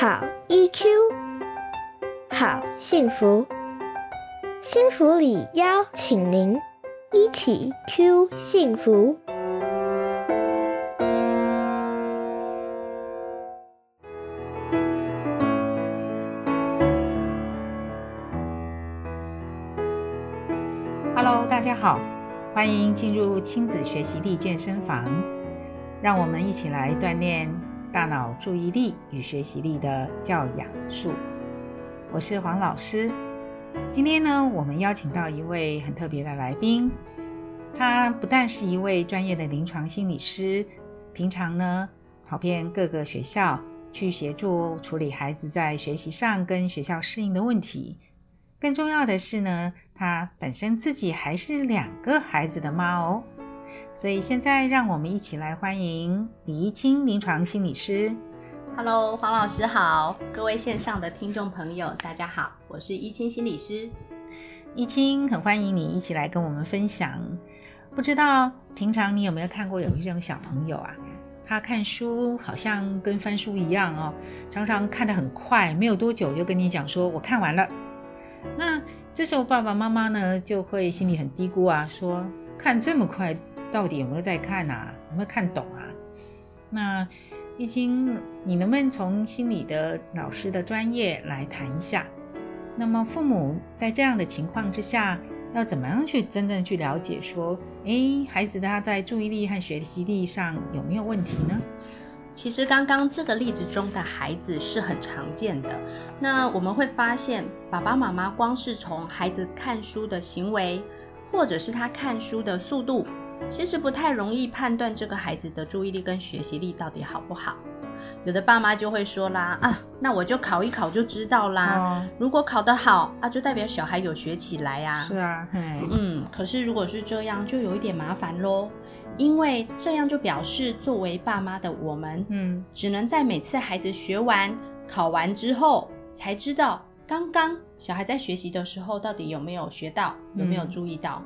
好 EQ，好幸福，幸福里邀请您一起 Q 幸福。Hello，大家好，欢迎进入亲子学习力健身房，让我们一起来锻炼大脑注意力与学习力的教养术。我是黄老师，今天呢，我们邀请到一位很特别的来宾，他不但是一位专业的临床心理师，平常呢跑遍各个学校去协助处理孩子在学习上跟学校适应的问题。更重要的是呢，她本身自己还是两个孩子的妈哦。所以现在让我们一起来欢迎李一清临床心理师。Hello，黄老师好，各位线上的听众朋友，大家好，我是一清心理师。一清，很欢迎你一起来跟我们分享。不知道平常你有没有看过有一种小朋友啊？他看书好像跟翻书一样哦，常常看得很快，没有多久就跟你讲说我看完了。那这时候爸爸妈妈呢就会心里很嘀咕啊，说看这么快，到底有没有在看啊？有没有看懂啊？那易经，你能不能从心理的老师的专业来谈一下？那么父母在这样的情况之下，要怎么样去真正去了解说，诶，孩子他在注意力和学习力上有没有问题呢？其实刚刚这个例子中的孩子是很常见的。那我们会发现，爸爸妈妈光是从孩子看书的行为，或者是他看书的速度，其实不太容易判断这个孩子的注意力跟学习力到底好不好。有的爸妈就会说啦，啊，那我就考一考就知道啦。哦，如果考得好啊，就代表小孩有学起来呀、是啊，嘿，嗯，可是如果是这样，就有一点麻烦喽，因为这样就表示作为爸妈的我们，嗯，只能在每次孩子学完、考完之后，才知道刚刚小孩在学习的时候到底有没有学到，有没有嗯注意到。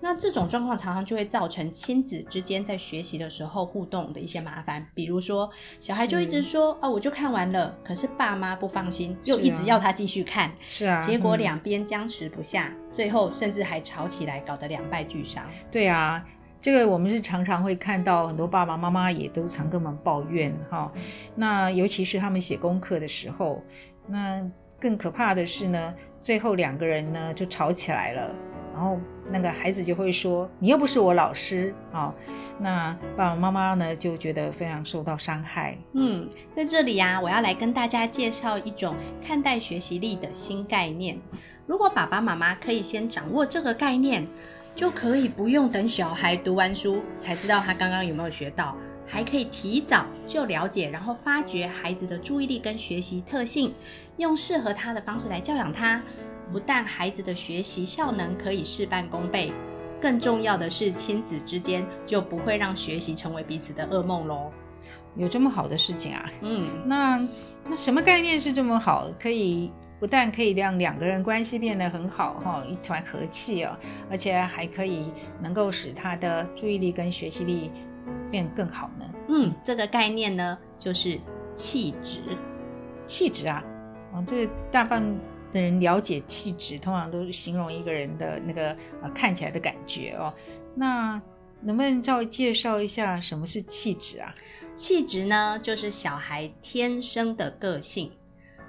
那这种状况常常就会造成亲子之间在学习的时候互动的一些麻烦，比如说小孩就一直说啊，我就看完了，可是爸妈不放心，又一直要他继续看，是啊，嗯结果两边僵持不下，最后甚至还吵起来，搞得两败俱伤。对啊，这个我们是常常会看到很多爸爸妈妈也都常跟我们抱怨哈。那尤其是他们写功课的时候，那更可怕的是呢，最后两个人呢就吵起来了，然后那个孩子就会说：“你又不是我老师啊、那爸爸妈妈呢就觉得非常受到伤害。嗯，在这里呀、我要来跟大家介绍一种看待学习力的新概念。如果爸爸妈妈可以先掌握这个概念，就可以不用等小孩读完书才知道他刚刚有没有学到，还可以提早就了解，然后发掘孩子的注意力跟学习特性，用适合他的方式来教养他。不但孩子的学习效能可以事半功倍，更重要的是亲子之间就不会让学习成为彼此的噩梦喽。有这么好的事情啊？嗯。那那什么概念是这么好，可以不但可以让两个人关系变得很好哈、一团和气哦，而且还可以能够使他的注意力跟学习力变更好呢？嗯，这个概念呢，就是气质。气质啊，哦，这个大部分的人了解气质，通常都是形容一个人的那个呃看起来的感觉哦。那能不能稍微介绍一下什么是气质啊？气质呢，就是小孩天生的个性。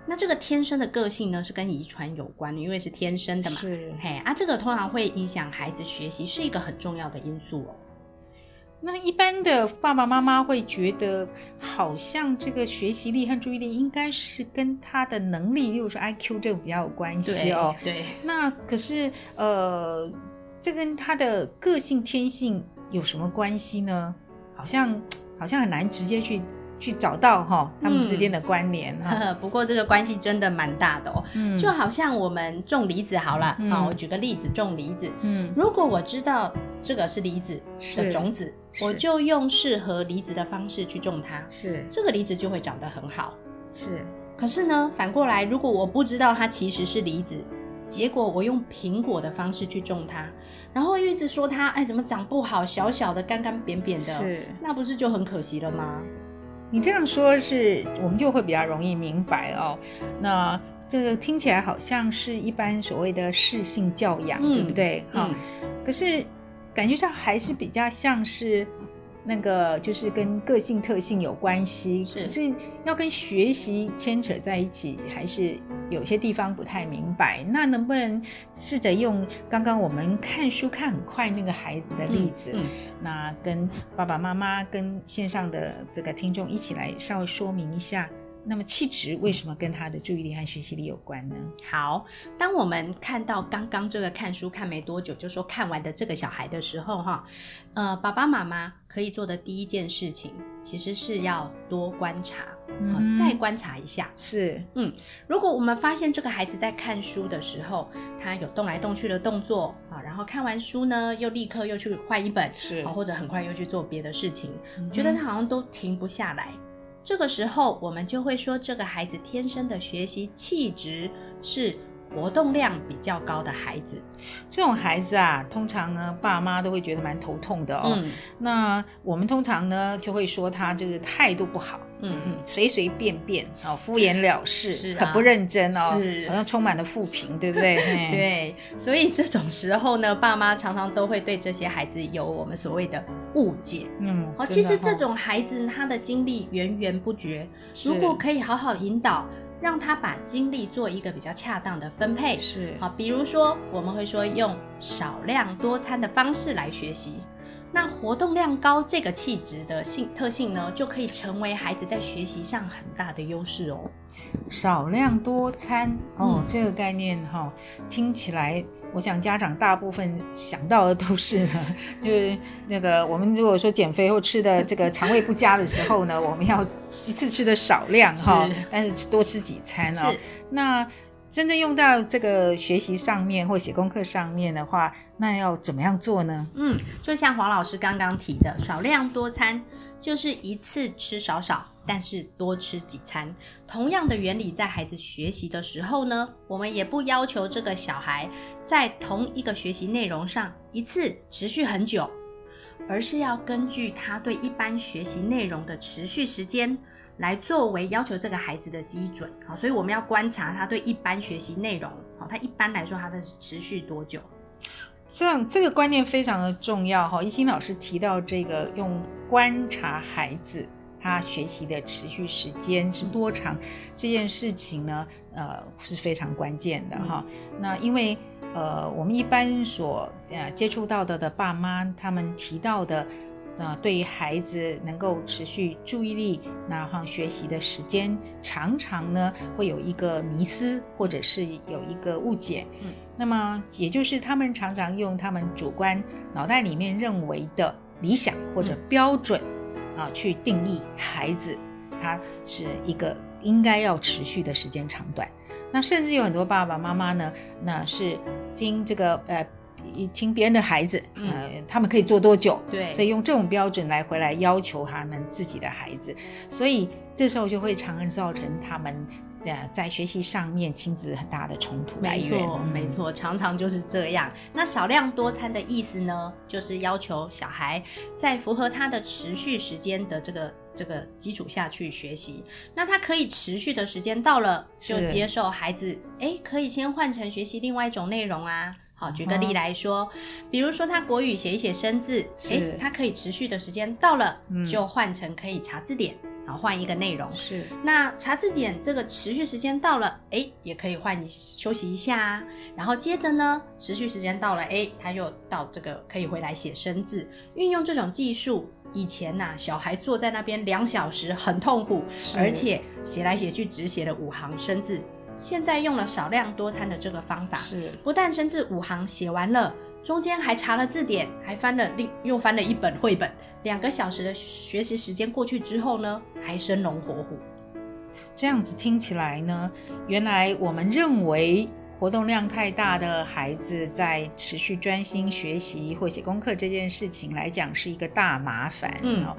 那这个天生的个性呢，是跟遗传有关的，因为是天生的嘛。是嘿啊，这个通常会影响孩子学习，是一个很重要的因素哦。那一般的爸爸妈妈会觉得，好像这个学习力和注意力应该是跟他的能力，例如说 IQ 这个比较有关系哦。对，那可是呃，这跟他的个性天性有什么关系呢？好像好像很难直接去去找到哈、他们之间的关联哈、不过这个关系真的蛮大的哦。嗯就好像我们种梨子好了，嗯好，我举个例子，种梨子。嗯如果我知道这个是梨子的种子，我就用适合梨子的方式去种它，是这个梨子就会长得很好。是可是呢，反过来，如果我不知道它其实是梨子，结果我用苹果的方式去种它，然后又一直说它，哎，怎么长不好，小小的、干干扁扁的，是，那不是就很可惜了吗？你这样说是，我们就会比较容易明白哦。那这个听起来好像是一般所谓的适性教养，对不对？哈、可是感觉上还是比较像是那个，就是跟个性特性有关系，是可是要跟学习牵扯在一起，还是有些地方不太明白。那能不能试着用刚刚我们看书看很快那个孩子的例子，嗯那跟爸爸妈妈、跟线上的这个听众一起来稍微说明一下，那么气质为什么跟他的注意力和学习力有关呢？好，当我们看到刚刚这个看书看没多久就说看完的这个小孩的时候，哈，呃，爸爸妈妈可以做的第一件事情，其实是要多观察，好嗯再观察一下。是，嗯如果我们发现这个孩子在看书的时候，他有动来动去的动作啊，然后看完书呢，又立刻又去换一本，是啊，或者很快又去做别的事情，嗯觉得他好像都停不下来。这个时候，我们就会说，这个孩子天生的学习气质是活动量比较高的孩子。这种孩子啊，通常呢，爸妈都会觉得蛮头痛的哦。嗯那我们通常呢，就会说他就是态度不好，嗯嗯，随随便便哦，敷衍了事，是啊很不认真哦，是好像充满了负评，对不对？嘿，对，所以这种时候呢，爸妈常常都会对这些孩子有我们所谓的误解。嗯，哦，其实这种孩子他的精力源源不绝，如果可以好好引导，让他把精力做一个比较恰当的分配。是好，比如说我们会说用少量多餐的方式来学习，那活动量高这个气质的性特性呢，就可以成为孩子在学习上很大的优势哦。少量多餐哦，嗯这个概念哈、听起来，我想家长大部分想到的都是呢，就是那个我们如果说减肥或吃的这个肠胃不佳的时候呢，我们要一次吃的少量哈、是但是吃多吃几餐哦。那真正用到这个学习上面或写功课上面的话，那要怎么样做呢？嗯，就像黄老师刚刚提的，少量多餐就是一次吃少少，但是多吃几餐。同样的原理，在孩子学习的时候呢，我们也不要求这个小孩在同一个学习内容上一次持续很久，而是要根据他对一般学习内容的持续时间。来作为要求这个孩子的基准，好，所以我们要观察他对一般学习内容，好，他一般来说他的持续多久？这样这个观念非常的重要哈。一心老师提到这个用观察孩子他学习的持续时间是多长这件事情呢，呃是非常关键的哈。那因为呃我们一般所呃接触到的的爸妈他们提到的。那对于孩子能够持续注意力，那哈学习的时间，常常呢会有一个迷思，或者是有一个误解。嗯，那么也就是他们常常用他们主观脑袋里面认为的理想或者标准、啊，去定义孩子他是一个应该要持续的时间长短。那甚至有很多爸爸妈妈呢，那是听这个呃。听别人的孩子，嗯呃，他们可以做多久？对所以用这种标准来回来要求他们自己的孩子，所以这时候就会常常造成他们呃在学习上面亲子很大的冲突来没。错，嗯没错，常常就是这样。那少量多餐的意思呢，就是要求小孩在符合他的持续时间的这个这个基础下去学习。那他可以持续的时间到了，就接受孩子，哎，可以先换成学习另外一种内容啊。好，举个例来说，比如说他国语写一写生字，是哎，他可以持续的时间到了，嗯就换成可以查字典，然后换一个内容。是那查字典这个持续时间到了，哎，也可以换一休息一下啊。然后接着呢，持续时间到了，哎，他又到这个可以回来写生字，运用这种技术。以前呐、小孩坐在那边两小时很痛苦，而且写来写去只写了五行生字。现在用了少量多餐的这个方法，是不但生字五行写完了，中间还查了字典，还翻了另又翻了一本绘本。两个小时的学习时间过去之后呢，还生龙活虎。这样子听起来呢，原来我们认为活动量太大的孩子在持续专心学习或写功课这件事情来讲是一个大麻烦。嗯哦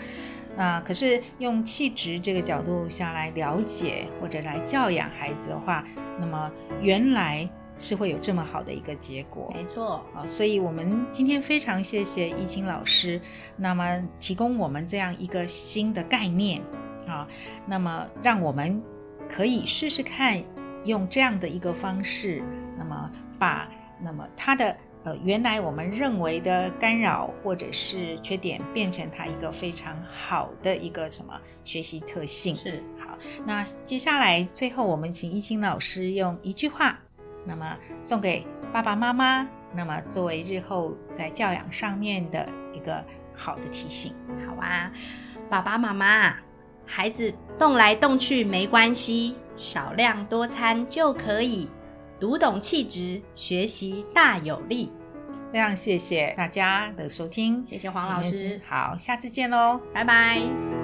啊，可是用气质这个角度下来了解或者来教养孩子的话，那么原来是会有这么好的一个结果。没错，啊，所以我们今天非常谢谢易清老师，那么提供我们这样一个新的概念啊，那么让我们可以试试看，用这样的一个方式，那么把那么它的呃原来我们认为的干扰或者是缺点，变成它一个非常好的一个什么学习特性。是好，那接下来最后我们请易清老师用一句话，那么送给爸爸妈妈，那么作为日后在教养上面的一个好的提醒。好啊，爸爸妈妈，孩子动来动去没关系，少量多餐就可以，读懂气质，学习大有力。非常谢谢大家的收听，谢谢黄老师，好，下次见喽，拜拜。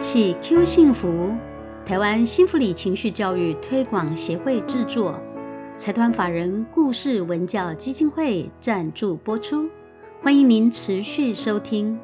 起 Q 幸福，台湾幸福里情绪教育推广协会制作，财团法人故事文教基金会赞助播出，欢迎您持续收听。